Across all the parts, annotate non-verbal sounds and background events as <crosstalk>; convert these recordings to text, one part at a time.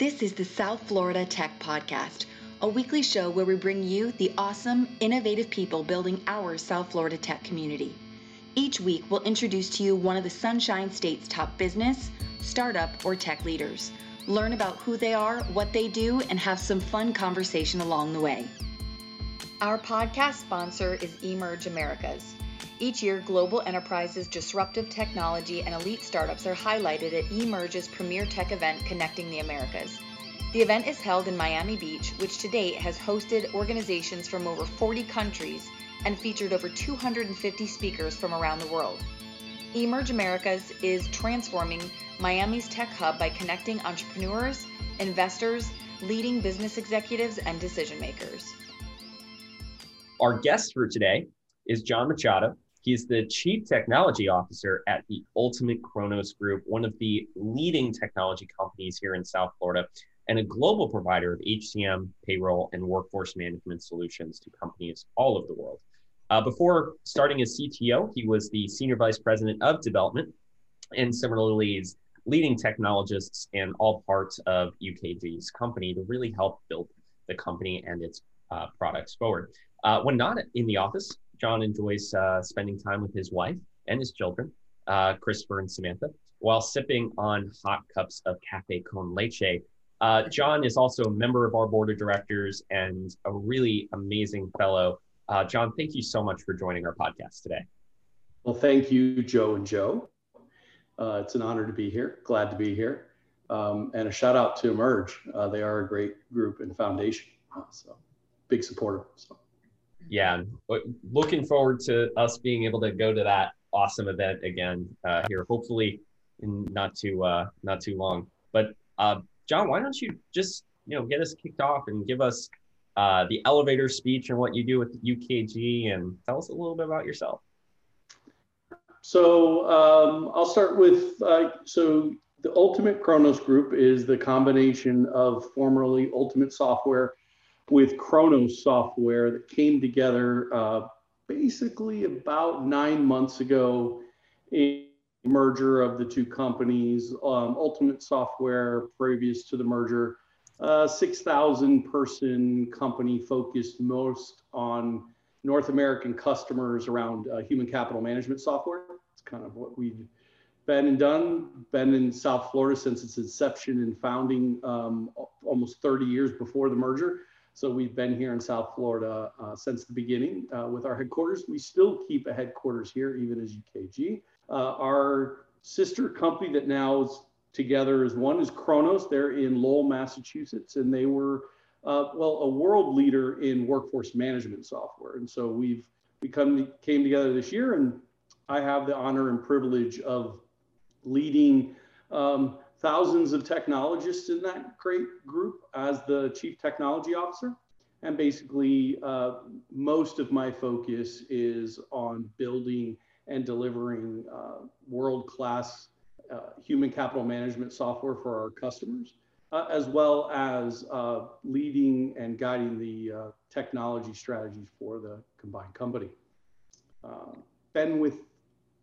This is the South Florida Tech Podcast, a weekly show where we bring you the awesome, innovative people building our South Florida tech community. Each week, we'll introduce to you one of the Sunshine State's top business, startup, or tech leaders. Learn about who they are, what they do, and have some fun conversation along the way. Our podcast sponsor is Emerge Americas. Each year, global enterprises, disruptive technology, and elite startups are highlighted at eMerge's premier tech event connecting the Americas. The event is held in Miami Beach, which to date has hosted organizations from over 40 countries and featured over 250 speakers from around the world. Emerge Americas is transforming Miami's tech hub by connecting entrepreneurs, investors, leading business executives, and decision makers. Our guest for today is John Machado. He's the Chief Technology Officer at the Ultimate Kronos Group, one of the leading technology companies here in South Florida, and a global provider of HCM, payroll, and workforce management solutions to companies all over the world. Uh, before starting as CTO, he was the Senior Vice President of Development, and similarly is leading technologists in all parts of UKG's company to really help build the company and its uh, products forward. Uh, when not in the office, John enjoys uh, spending time with his wife and his children, uh, Christopher and Samantha, while sipping on hot cups of cafe con leche. Uh, John is also a member of our board of directors and a really amazing fellow. Uh, John, thank you so much for joining our podcast today. Well, thank you, Joe and Joe. Uh, it's an honor to be here. Glad to be here. Um, and a shout out to Emerge. Uh, they are a great group and foundation. so big supporter. So yeah, looking forward to us being able to go to that awesome event again uh, here, hopefully in not too uh, not too long. But uh, John, why don't you just you know get us kicked off and give us uh, the elevator speech and what you do with UKG, and tell us a little bit about yourself. So um, I'll start with uh, so the Ultimate Kronos Group is the combination of formerly Ultimate Software with Kronos software that came together uh, basically about nine months ago in merger of the two companies. Um, Ultimate Software, previous to the merger, uh, 6,000 person company focused most on North American customers around uh, human capital management software. It's kind of what we've been and done. Been in South Florida since its inception and founding um, almost 30 years before the merger. So we've been here in South Florida uh, since the beginning uh, with our headquarters. We still keep a headquarters here, even as UKG. Uh, our sister company that now is together is one is Kronos. They're in Lowell, Massachusetts, and they were uh, well a world leader in workforce management software. And so we've we come, came together this year, and I have the honor and privilege of leading um, thousands of technologists in that great group as the chief technology officer. And basically, uh, most of my focus is on building and delivering uh, world class uh, human capital management software for our customers, uh, as well as uh, leading and guiding the uh, technology strategies for the combined company. been with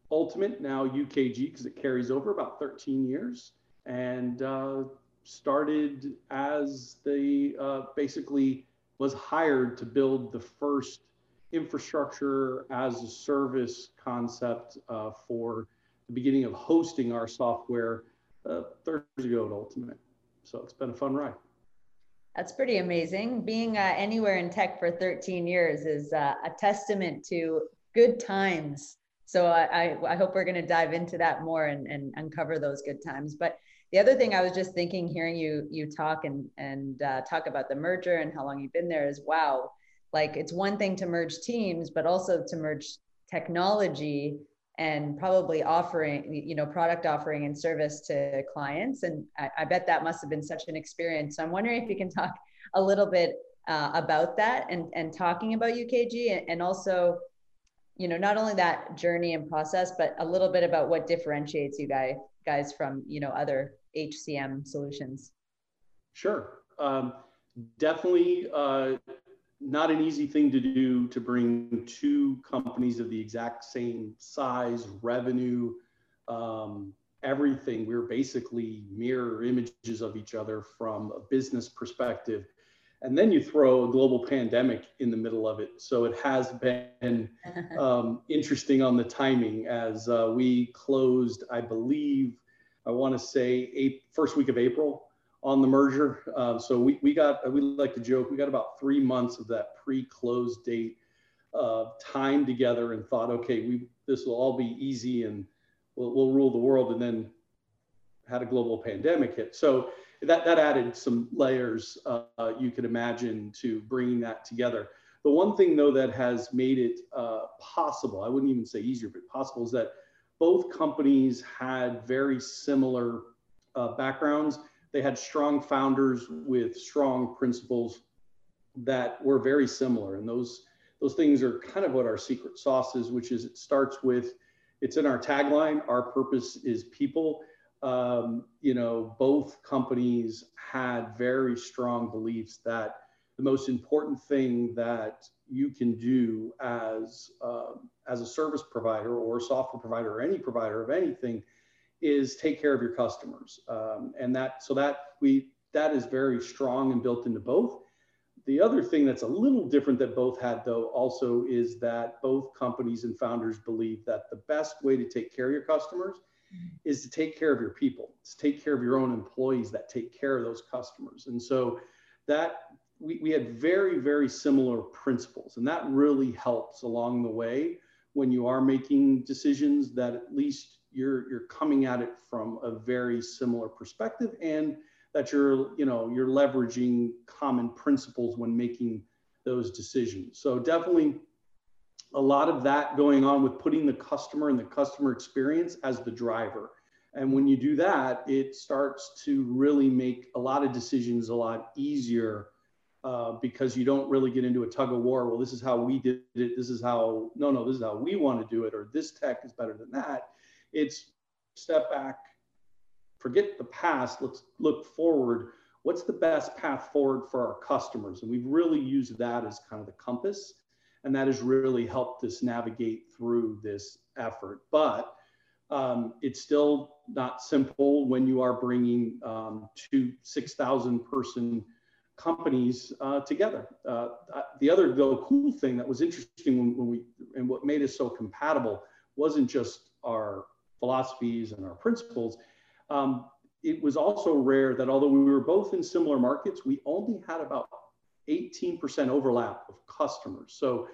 Ultimate, now UKG, because it carries over about 13 years and uh, started as the uh, basically was hired to build the first infrastructure as a service concept uh, for the beginning of hosting our software uh, 30 years ago at Ultimate. So it's been a fun ride. That's pretty amazing. Being uh, anywhere in tech for 13 years is uh, a testament to good times. So I, I, I hope we're going to dive into that more and, and uncover those good times. But the other thing I was just thinking, hearing you you talk and and uh, talk about the merger and how long you've been there is wow. Like it's one thing to merge teams, but also to merge technology and probably offering you know product offering and service to clients and I, I, bet that must have been such an experience so i'm wondering if you can talk a little bit uh, about that and and talking about ukg and, and also you know not only that journey and process but a little bit about what differentiates you guys guys from you know other HCM solutions? Sure, um, definitely uh, not an easy thing to do to bring two companies of the exact same size, revenue, um, everything. We we're basically mirror images of each other from a business perspective. And then you throw a global pandemic in the middle of it. So it has been <laughs> um, interesting on the timing as uh, we closed, I believe, I want to say eight, first week of April on the merger. Uh, so we, we got, we like to joke, we got about three months of that pre-close date uh, time together and thought, okay, we this will all be easy and we'll, we'll rule the world. And then had a global pandemic hit. So that, that added some layers uh, you could imagine to bringing that together. The one thing though that has made it uh, possible, I wouldn't even say easier, but possible is that both companies had very similar uh, backgrounds. They had strong founders with strong principles that were very similar. And those, those things are kind of what our secret sauce is, which is it starts with, it's in our tagline, our purpose is people. Um, you know, both companies had very strong beliefs that the most important thing that you can do as uh, as a service provider or a software provider or any provider of anything is take care of your customers um, and that so that we that is very strong and built into both the other thing that's a little different that both had though also is that both companies and founders believe that the best way to take care of your customers. Is to take care of your people to take care of your own employees that take care of those customers and so that we, we had very, very similar principles. And that really helps along the way when you are making decisions that at least you're, you're coming at it from a very similar perspective and that you're, you know, you're leveraging common principles when making those decisions. So definitely a lot of that going on with putting the customer and the customer experience as the driver. And when you do that, it starts to really make a lot of decisions a lot easier uh, because you don't really get into a tug of war. Well, this is how we did it. This is how, no, no, this is how we want to do it, or this tech is better than that. It's step back, forget the past, let's look forward. What's the best path forward for our customers? And we've really used that as kind of the compass. And that has really helped us navigate through this effort. But um, it's still not simple when you are bringing um, two 6,000 person companies uh, together. Uh, the other though cool thing that was interesting when, when, we and what made us so compatible wasn't just our philosophies and our principles. Um, it was also rare that although we were both in similar markets, we only had about 18% overlap of customers. So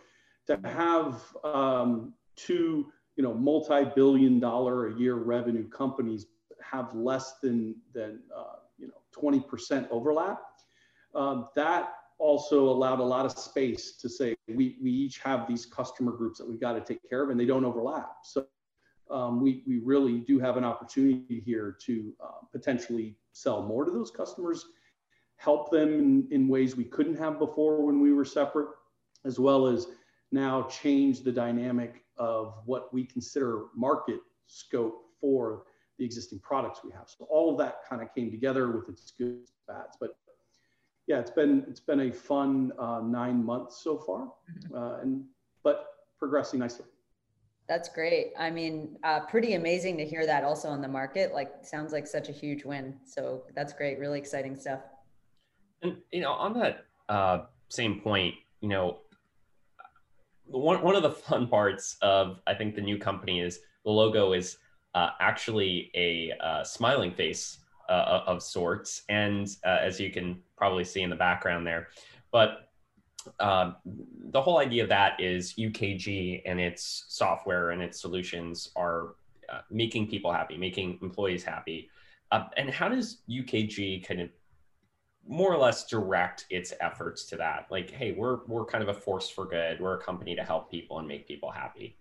to have um, two, you know, multi-billion dollar a year revenue companies have less than than uh, you know 20% overlap um, that also allowed a lot of space to say we, we each have these customer groups that we've got to take care of and they don't overlap. So um, we, we really do have an opportunity here to uh, potentially sell more to those customers, help them in, in ways we couldn't have before when we were separate, as well as now change the dynamic of what we consider market scope for the existing products we have. So all of that kind of came together with its good bads, but yeah, it's been it's been a fun uh, nine months so far, mm-hmm. uh, and but progressing nicely. That's great. I mean, uh, pretty amazing to hear that also on the market. Like, sounds like such a huge win. So that's great. Really exciting stuff. And you know, on that uh, same point, you know, one one of the <laughs> fun parts of I think the new company is the logo is uh, actually a uh, smiling face uh, of sorts. And uh, as you can probably see in the background there, but uh, the whole idea of that is UKG and its software and its solutions are uh, making people happy, making employees happy. Uh, and how does UKG kind of more or less direct its efforts to that? Like, hey, we're we're kind of a force for good. We're a company to help people and make people happy.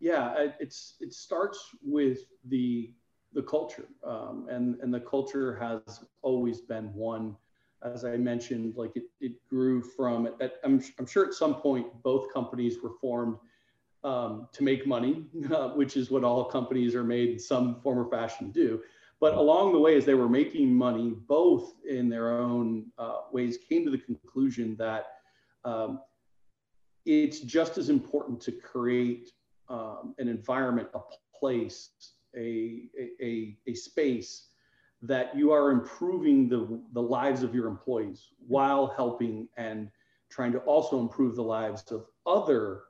Yeah, it's it starts with the the culture. Um, and, and the culture has always been one, as I mentioned, like it, it grew from, at, I'm, I'm sure at some point both companies were formed um, to make money, uh, <laughs> which is what all companies are made in some form or fashion do. But along the way, as they were making money, both in their own uh, ways came to the conclusion that um, it's just as important to create um, an environment, a place a, a, a space that you are improving the, the lives of your employees while helping and trying to also improve the lives of other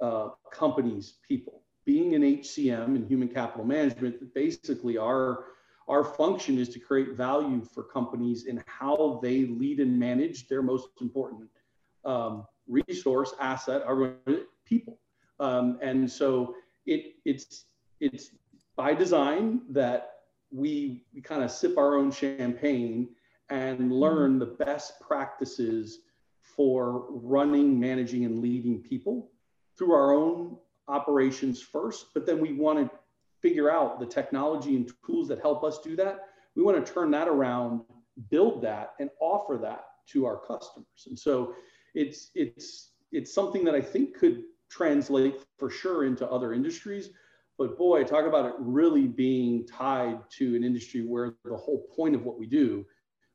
uh, companies, people. Being an HCM and human capital management, basically our our function is to create value for companies in how they lead and manage their most important um, resource asset, our people. Um, and so it it's it's by design that we, we kind of sip our own champagne and learn the best practices for running, managing, and leading people through our own operations first. But then we want to figure out the technology and tools that help us do that. We want to turn that around, build that, and offer that to our customers. And so it's it's it's something that I think could translate for sure into other industries but boy, talk about it really being tied to an industry where the whole point of what we do,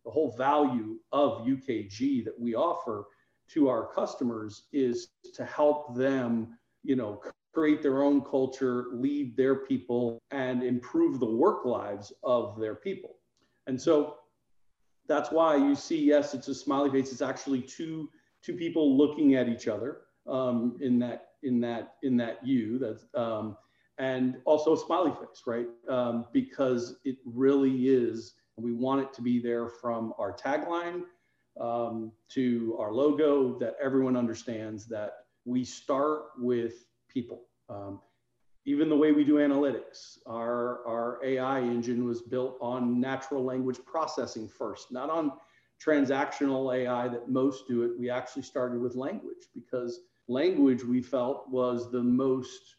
the whole value of UKG that we offer to our customers is to help them, you know, create their own culture, lead their people, and improve the work lives of their people. And so that's why you see, yes, it's a smiley face. It's actually two two people looking at each other um, in that in that in that U. That's um, and also a smiley face, right? Um, because it really is, we want it to be there from our tagline um, to our logo that everyone understands that we start with people. Um, even the way we do analytics, our, our AI engine was built on natural language processing first, not on transactional AI that most do it. We actually started with language because language we felt was the most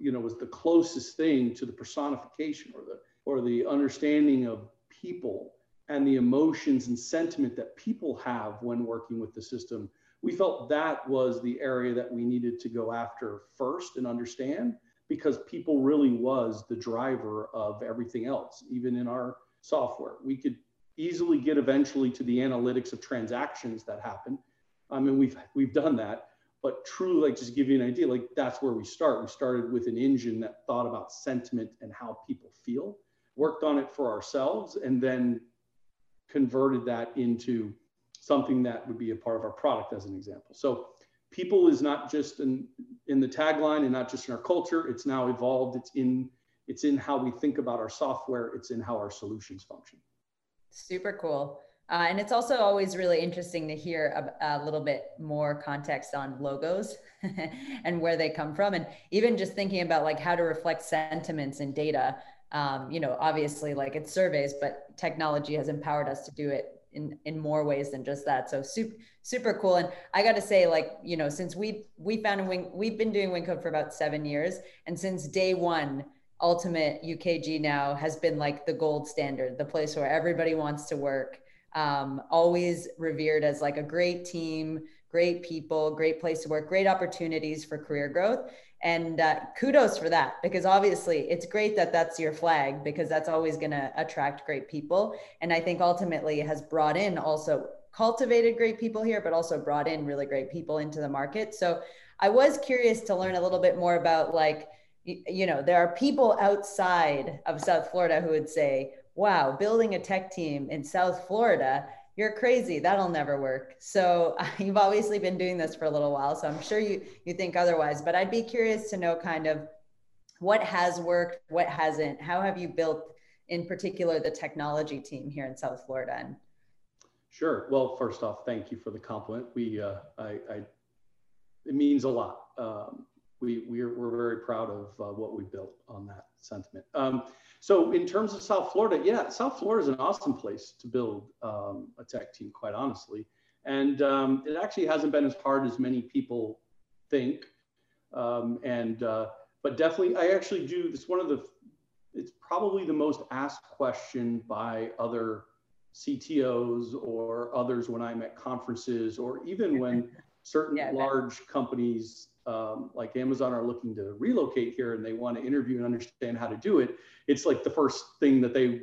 you know was the closest thing to the personification or the or the understanding of people and the emotions and sentiment that people have when working with the system we felt that was the area that we needed to go after first and understand because people really was the driver of everything else even in our software. We could easily get eventually to the analytics of transactions that happen i mean we've we've done that but truly like just give you an idea like that's where we start. We started with an engine that thought about sentiment and how people feel worked on it for ourselves and then converted that into something that would be a part of our product as an example. So people is not just in in the tagline and not just in our culture. It's now evolved. It's in it's in how we think about our software. It's in how our solutions function. Super cool. Uh, and it's also always really interesting to hear a, a little bit more context on logos <laughs> and where they come from. And even just thinking about like how to reflect sentiments in data. Um, you know, obviously like it's surveys, but technology has empowered us to do it in, in more ways than just that. So super, super cool. And I got to say, like, you know, since we, we found Wing, we've been doing Wyncode for about seven years. And since day one, ultimate UKG now has been like the gold standard, the place where everybody wants to work um, always revered as like a great team, great people, great place to work, great opportunities for career growth. And uh, kudos for that, because obviously it's great that that's your flag, because that's always going to attract great people. And I think ultimately has brought in also cultivated great people here, but also brought in really great people into the market. So I was curious to learn a little bit more about like, you know, there are people outside of South Florida who would say, wow, building a tech team in South Florida, you're crazy. That'll never work. So <laughs> you've obviously been doing this for a little while. So I'm sure you you think otherwise. But I'd be curious to know kind of what has worked, what hasn't. How have you built, in particular, the technology team here in South Florida? And Sure. Well, first off, thank you for the compliment. We, uh, I, I, it means a lot. Um, we, we're, we're very proud of uh, what we built on that sentiment. Um, so in terms of South Florida, yeah, South Florida is an awesome place to build um, a tech team, quite honestly. And um, it actually hasn't been as hard as many people think. Um, and uh, but definitely, I actually do. It's one of the. It's probably the most asked question by other CTOs or others when I'm at conferences, or even when <laughs> certain yeah, large companies um, like Amazon are looking to relocate here and they want to interview and understand how to do it, it's like the first thing that they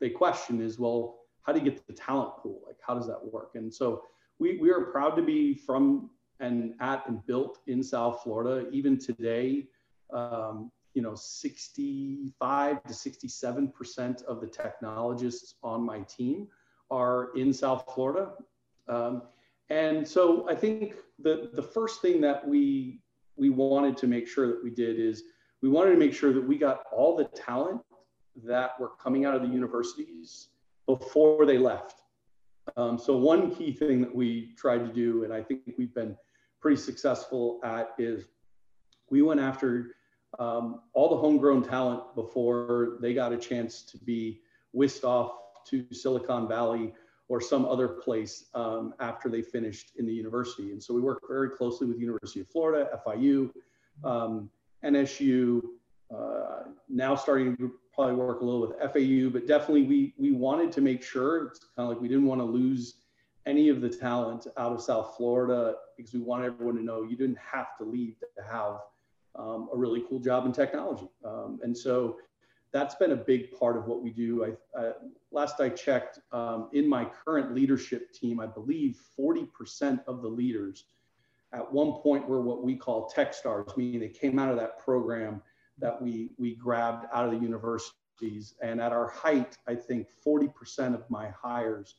they question is, well, how do you get the talent pool? Like, how does that work? And so we we are proud to be from and at and built in South Florida. Even today, um, you know, 65 to 67% of the technologists on my team are in South Florida. Um, and so I think the, the first thing that we, we wanted to make sure that we did is we wanted to make sure that we got all the talent that were coming out of the universities before they left. Um, so one key thing that we tried to do, and I think we've been pretty successful at, is we went after um, all the homegrown talent before they got a chance to be whisked off to Silicon Valley or some other place um, after they finished in the university. And so we work very closely with University of Florida, FIU, um, NSU, uh, now starting to probably work a little with FAU, but definitely we, we wanted to make sure, it's kind of like we didn't want to lose any of the talent out of South Florida because we want everyone to know you didn't have to leave to have um, a really cool job in technology. Um, and so that's been a big part of what we do. I, uh, last I checked, um, in my current leadership team, I believe 40% of the leaders at one point were what we call tech stars, meaning they came out of that program that we, we grabbed out of the universities. And at our height, I think 40% of my hires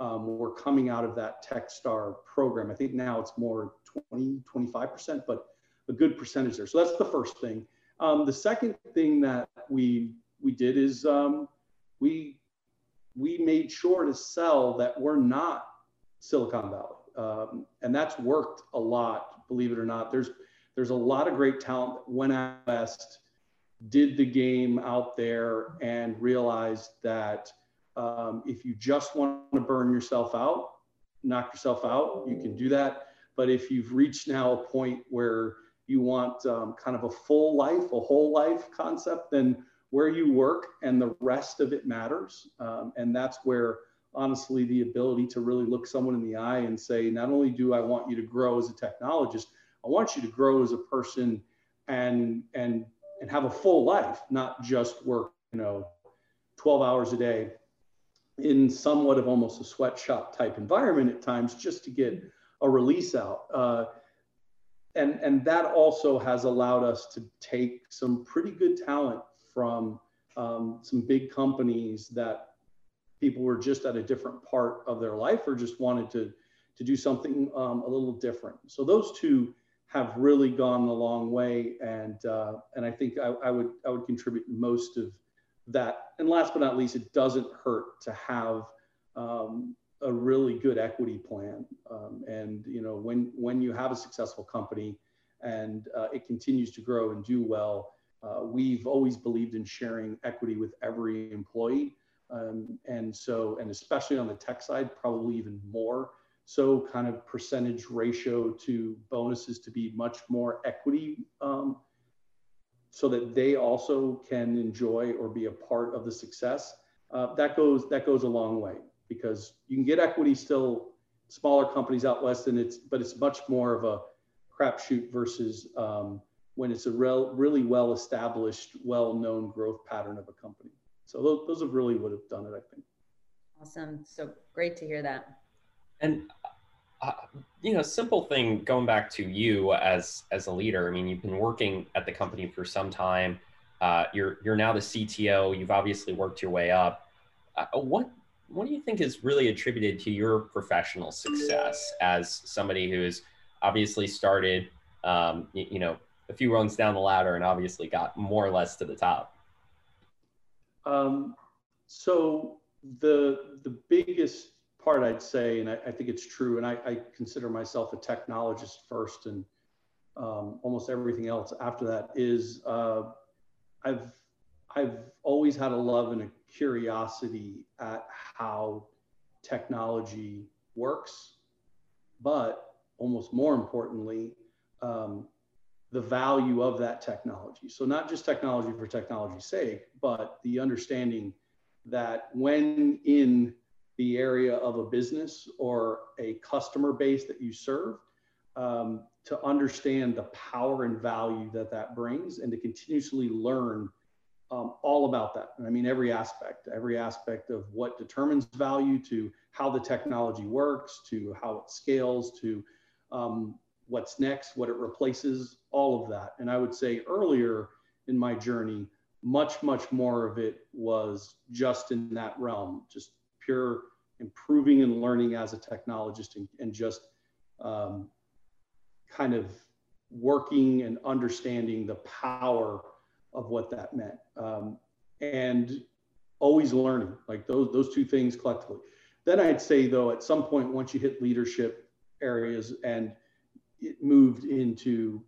um, were coming out of that tech star program. I think now it's more 20, 25%, but a good percentage there. So that's the first thing. Um, the second thing that we we did is um, we we made sure to sell that we're not Silicon Valley, um, and that's worked a lot. Believe it or not, there's there's a lot of great talent that went out west, did the game out there, and realized that um, if you just want to burn yourself out, knock yourself out, you can do that. But if you've reached now a point where you want um, kind of a full life, a whole life concept, then where you work and the rest of it matters. Um, and that's where, honestly, the ability to really look someone in the eye and say, not only do I want you to grow as a technologist, I want you to grow as a person and and and have a full life, not just work, you know, 12 hours a day in somewhat of almost a sweatshop type environment at times just to get a release out. Uh, and and that also has allowed us to take some pretty good talent from um, some big companies that people were just at a different part of their life or just wanted to to do something um, a little different. So those two have really gone a long way, and uh, and I think I, I, would I would contribute most of that. And last but not least, it doesn't hurt to have um, a really good equity plan. Um, and you know, when when you have a successful company and uh, it continues to grow and do well, uh, we've always believed in sharing equity with every employee. Um, and so, and especially on the tech side, probably even more. So, kind of percentage ratio to bonuses to be much more equity, um, so that they also can enjoy or be a part of the success. Uh, that goes that goes a long way because you can get equity still smaller companies out west and it's but it's much more of a crapshoot versus um, when it's a real, really well established well known growth pattern of a company. So those, those have really would have done it i think. Awesome. So great to hear that. And uh, you know simple thing going back to you as as a leader i mean you've been working at the company for some time. Uh, you're you're now the cto you've obviously worked your way up. Uh, what what do you think is really attributed to your professional success as somebody who's obviously started, um, you, you, know, a few rungs down the ladder and obviously got more or less to the top? Um, so the the biggest part I'd say, and I, I think it's true, and I, I, consider myself a technologist first, and um, almost everything else after that is uh, I've I've always had a love and a curiosity at how technology works, but almost more importantly, um, the value of that technology. So, not just technology for technology's sake, but the understanding that when in the area of a business or a customer base that you serve, um, to understand the power and value that that brings and to continuously learn um, all about that. And I mean, every aspect, every aspect of what determines value to how the technology works, to how it scales, to um, what's next, what it replaces, all of that. And I would say earlier in my journey, much, much more of it was just in that realm, just pure improving and learning as a technologist and, and just um, kind of working and understanding the power of what that meant. Um, and always learning, like those, those two things collectively. Then I'd say though, at some point, once you hit leadership areas and it moved into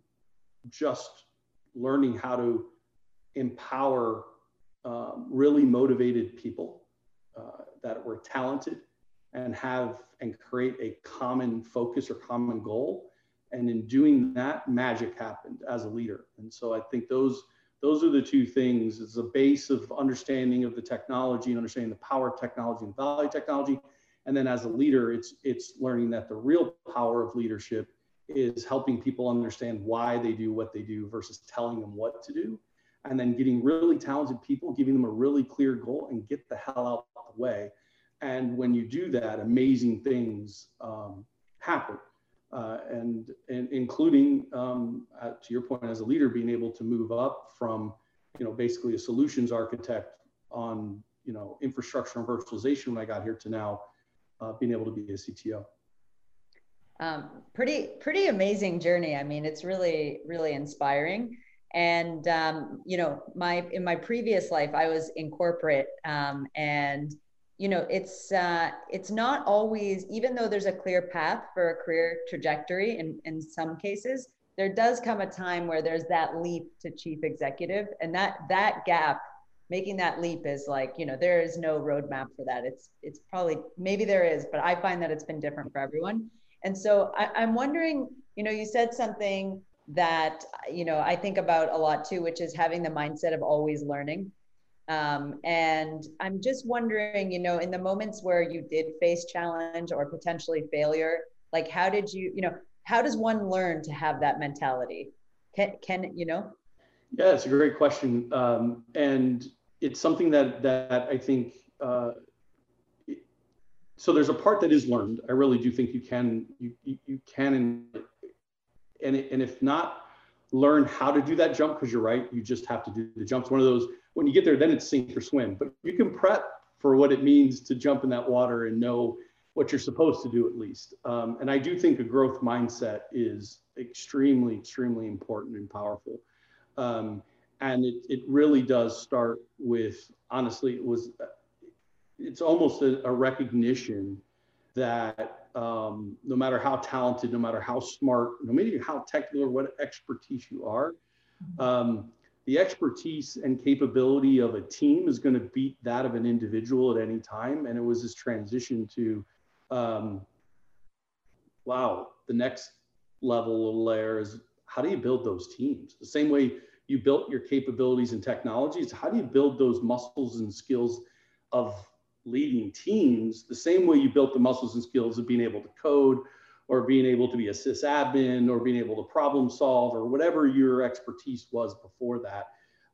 just learning how to empower um, really motivated people uh, that were talented and have and create a common focus or common goal and in doing that magic happened as a leader and so i think those those are the two things. It's a base of understanding of the technology and understanding the power of technology and value technology. And then as a leader it's it's learning that the real power of leadership is helping people understand why they do what they do versus telling them what to do. And then getting really talented people giving them a really clear goal and get the hell out of the way. And when you do that amazing things um, happen uh, and, and including um, to your point as a leader being able to move up from you know basically a solutions architect on you know infrastructure and virtualization when i got here to now uh, being able to be a cto um, pretty pretty amazing journey. I mean it's really really inspiring. And um, you know my in my previous life i was in corporate um, and you know it's uh, it's not always even though there's a clear path for a career trajectory in in some cases there does come a time where there's that leap to chief executive and that that gap making that leap is like you know there is no roadmap for that. It's it's probably maybe there is but i find that it's been different for everyone. And so I, i'm wondering you know you said something that you know i think about a lot too which is having the mindset of always learning um, and I'm just wondering, you know, in the moments where you did face challenge or potentially failure, like how did you, you know, how does one learn to have that mentality? Can, can you know? Yeah, it's a great question. Um, and it's something that, that I think, uh, so there's a part that is learned. I really do think you can, you, you, you can, and, and, and if not, learn how to do that jump because you're right you just have to do the jumps one of those when you get there, then it's sink or swim. But you can prep for what it means to jump in that water and know what you're supposed to do at least. Um, and I do think a growth mindset is extremely, extremely important and powerful. Um, and it, it really does start with, honestly, it was, it's almost a, a recognition that um, no matter how talented, no matter how smart, no matter how technical or what expertise you are, um, the expertise and capability of a team is going to beat that of an individual at any time. And it was this transition to, um, wow, the next level of layer is how do you build those teams? The same way you built your capabilities and technologies, how do you build those muscles and skills of leading teams? The same way you built the muscles and skills of being able to code or being able to be a sysadmin or being able to problem solve or whatever your expertise was before that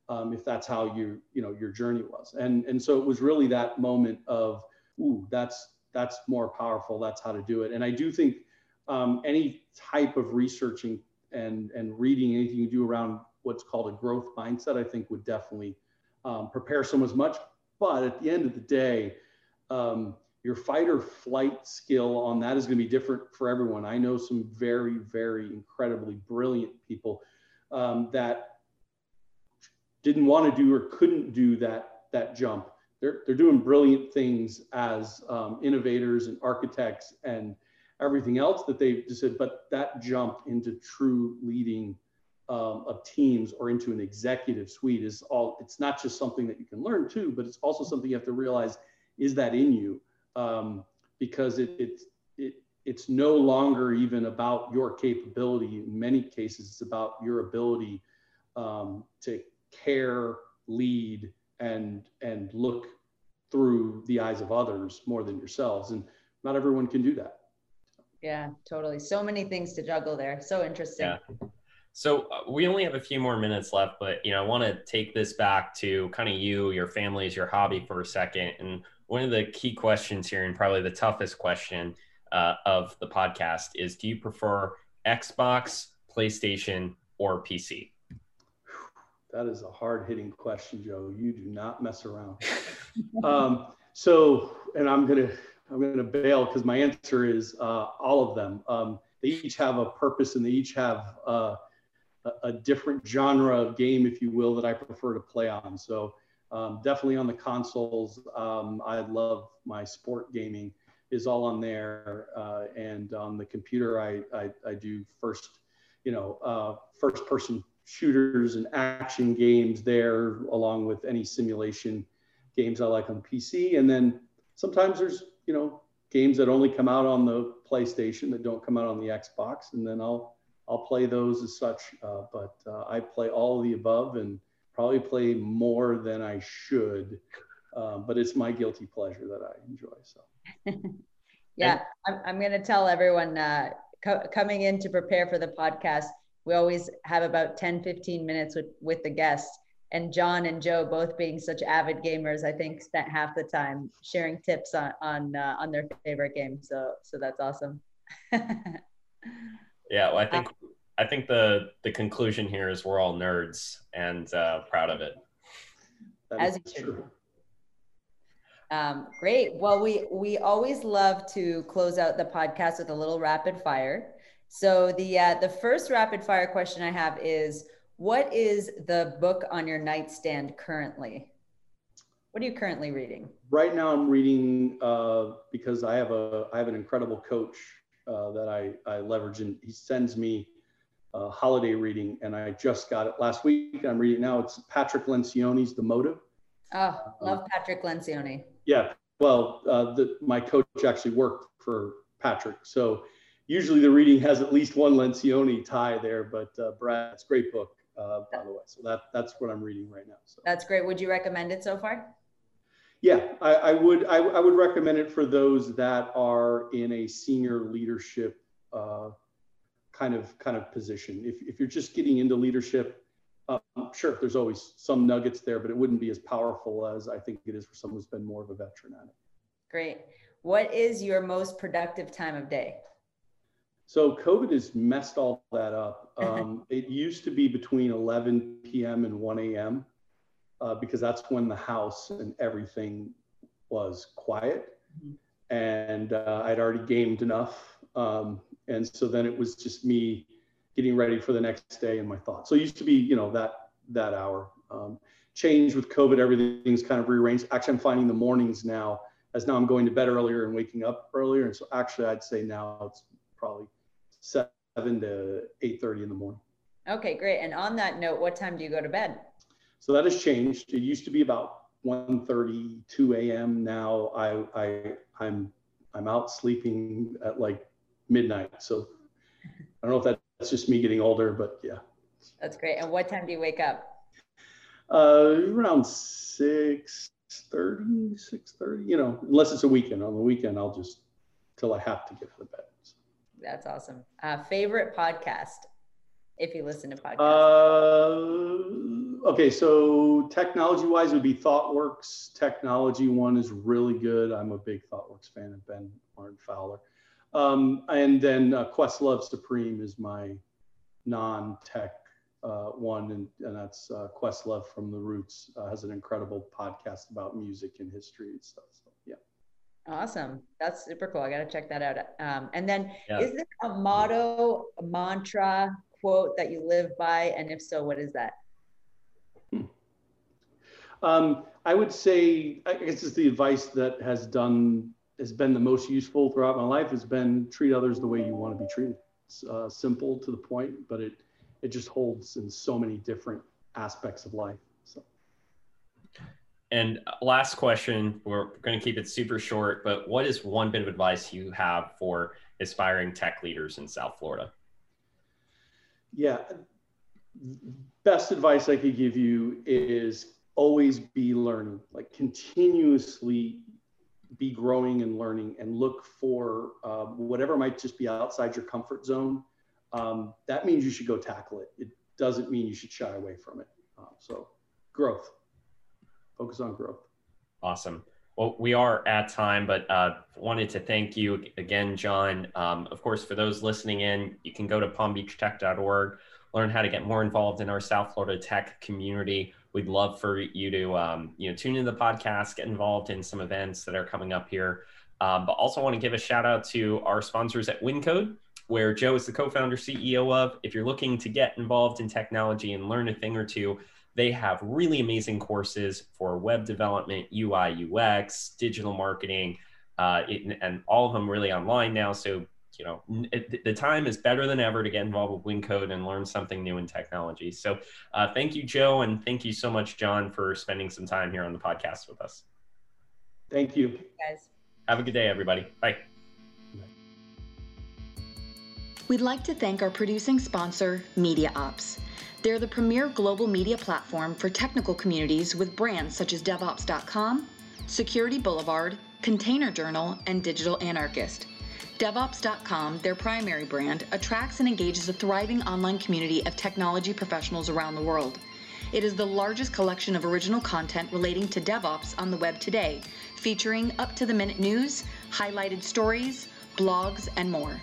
um, if that's how you you know your journey was. And and so it was really that moment of ooh that's that's more powerful. That's how to do it. And i do think um, any type of researching and and reading anything you do around what's called a growth mindset i think would definitely um, prepare someone as much. But at the end of the day um, your fight or flight skill on that is going to be different for everyone. I know some very, very incredibly brilliant people um, that didn't want to do or couldn't do that that jump. They're they're doing brilliant things as um, innovators and architects and everything else that they just said. But that jump into true leading um, of teams or into an executive suite is all. It's not just something that you can learn too, but it's also something you have to realize is that in you um, because it, it, it, it's no longer even about your capability. In many cases, it's about your ability um, to care, lead, and, and look through the eyes of others more than yourselves. And not everyone can do that. Yeah, totally. So many things to juggle there. So interesting. Yeah. So uh, we only have a few more minutes left, but you know, I want to take this back to kind of you, your family's your hobby for a second, and one of the key questions here, and probably the toughest question uh, of the podcast, is do you prefer Xbox, PlayStation, or PC? that is a hard hitting question, Joe. You do not mess around. <laughs> um, so, and I'm gonna I'm gonna bail because my answer is uh, all of them. Um, they each have a purpose and they each have uh, a, a, different genre of game, if you will, that I prefer to play on. So um, definitely on the consoles, um, I love my sport gaming is all on there, uh, and on the computer, I, I, I do first, you know, uh, first person shooters and action games there, along with any simulation games I like on PC. And then sometimes there's, you know, games that only come out on the PlayStation that don't come out on the Xbox, and then I'll I'll play those as such. Uh, but uh, I play all of the above and probably play more than I should. Um, but it's my guilty pleasure that I enjoy. So. <laughs> yeah, I'm, I'm going to tell everyone uh, co- coming in to prepare for the podcast. We always have about 10, 15 minutes with, with the guests and John and Joe, both being such avid gamers, I think spent half the time sharing tips on on uh, on their favorite game. So so that's awesome. <laughs> yeah, well, I think I think the the conclusion here is we're all nerds and uh, proud of it. As you should. Um, great. Well, we we always love to close out the podcast with a little rapid fire. So the uh, the first rapid fire question I have is what is the book on your nightstand currently? What are you currently reading? Right now, I'm reading uh, because I have a I have an incredible coach uh, that I I leverage, and he sends me a holiday reading, and I just got it last week. I'm reading now. It's Patrick Lencioni's The Motive. Oh, love um, Patrick Lencioni. Yeah, well, uh, the, my coach actually worked for Patrick, so usually the reading has at least one Lencioni tie there. But uh, Brad, it's a great book uh, by the way. So that that's what I'm reading right now. So that's great. Would you recommend it so far? Yeah, I, I would. I, I, would recommend it for those that are in a senior leadership uh, kind of kind of position. If if you're just getting into leadership, um, sure, there's always some nuggets there, but it wouldn't be as powerful as I think it is for someone who's been more of a veteran at it. Great. What is your most productive time of day? So COVID has messed all that up. Um, <laughs> it used to be between 11 p.m. and 1 a.m. Uh, because that's when the house and everything was quiet, mm-hmm. and uh, I'd already gamed enough, um, and so then it was just me getting ready for the next day and my thoughts. So it used to be, you know, that that hour. Um, changed with COVID, everything's kind of rearranged. Actually, I'm finding the mornings now, as now I'm going to bed earlier and waking up earlier, and so actually, I'd say now it's probably seven to eight thirty in the morning. Okay, great. And on that note, what time do you go to bed? So that has changed. It used to be about 1.30, 2 a.m. Now I, I I'm I'm out sleeping at like midnight. So I don't know if that's just me getting older, but yeah. That's great. And what time do you wake up? Uh, around 6 30, 6 30, you know, unless it's a weekend. On the weekend, I'll just till I have to get to the bed. That's awesome. Uh, favorite podcast, if you listen to podcasts. Uh, okay, so technology wise, would be ThoughtWorks. Technology one is really good. I'm a big ThoughtWorks fan of Ben Martin Fowler. Um, and then uh, Questlove Supreme is my non-tech uh, one, and, and that's uh, Questlove from The Roots uh, has an incredible podcast about music and history and stuff. So yeah. Awesome. That's super cool. I got to check that out. Um, and then yeah. is there a motto, a mantra, quote that you live by? And if so, what is that? Hmm. Um, I would say, I guess it's the advice that has done, has been the most useful throughout my life has been treat others the way you want to be treated. It's uh, simple to the point, but it, it just holds in so many different aspects of life. So. And last question, we're going to keep it super short, but what is one bit of advice you have for aspiring tech leaders in South Florida? Yeah, best advice I could give you is always be learning, like continuously be growing and learning and look for uh, whatever might just be outside your comfort zone. Um, that means you should go tackle it. It doesn't mean you should shy away from it. Uh, so, growth focus on growth. Awesome. Well, we are at time, but uh, wanted to thank you again, John. Um, of course, for those listening in, you can go to palmbeachtech.org, learn how to get more involved in our South Florida tech community, we'd love for you to um, you know tune in the podcast, get involved in some events that are coming up here. Um, but also want to give a shout out to our sponsors at Wyncode, where Joe is the co-founder CEO of. If you're looking to get involved in technology and learn a thing or two, they have really amazing courses for web development, UI, UX, digital marketing, uh, it, and all of them really online now. So you know it, the time is better than ever to get involved with Wyncode and learn something new in technology. So uh, thank you, Joe, and thank you so much, John, for spending some time here on the podcast with us. Thank you, guys. Have a good day, everybody. Bye. We'd like to thank our producing sponsor, MediaOps. They're the premier global media platform for technical communities with brands such as DevOps.com, Security Boulevard, Container Journal, and Digital Anarchist. DevOps.com, their primary brand, attracts and engages a thriving online community of technology professionals around the world. It is the largest collection of original content relating to DevOps on the web today, featuring up to the minute news, highlighted stories, blogs, and more.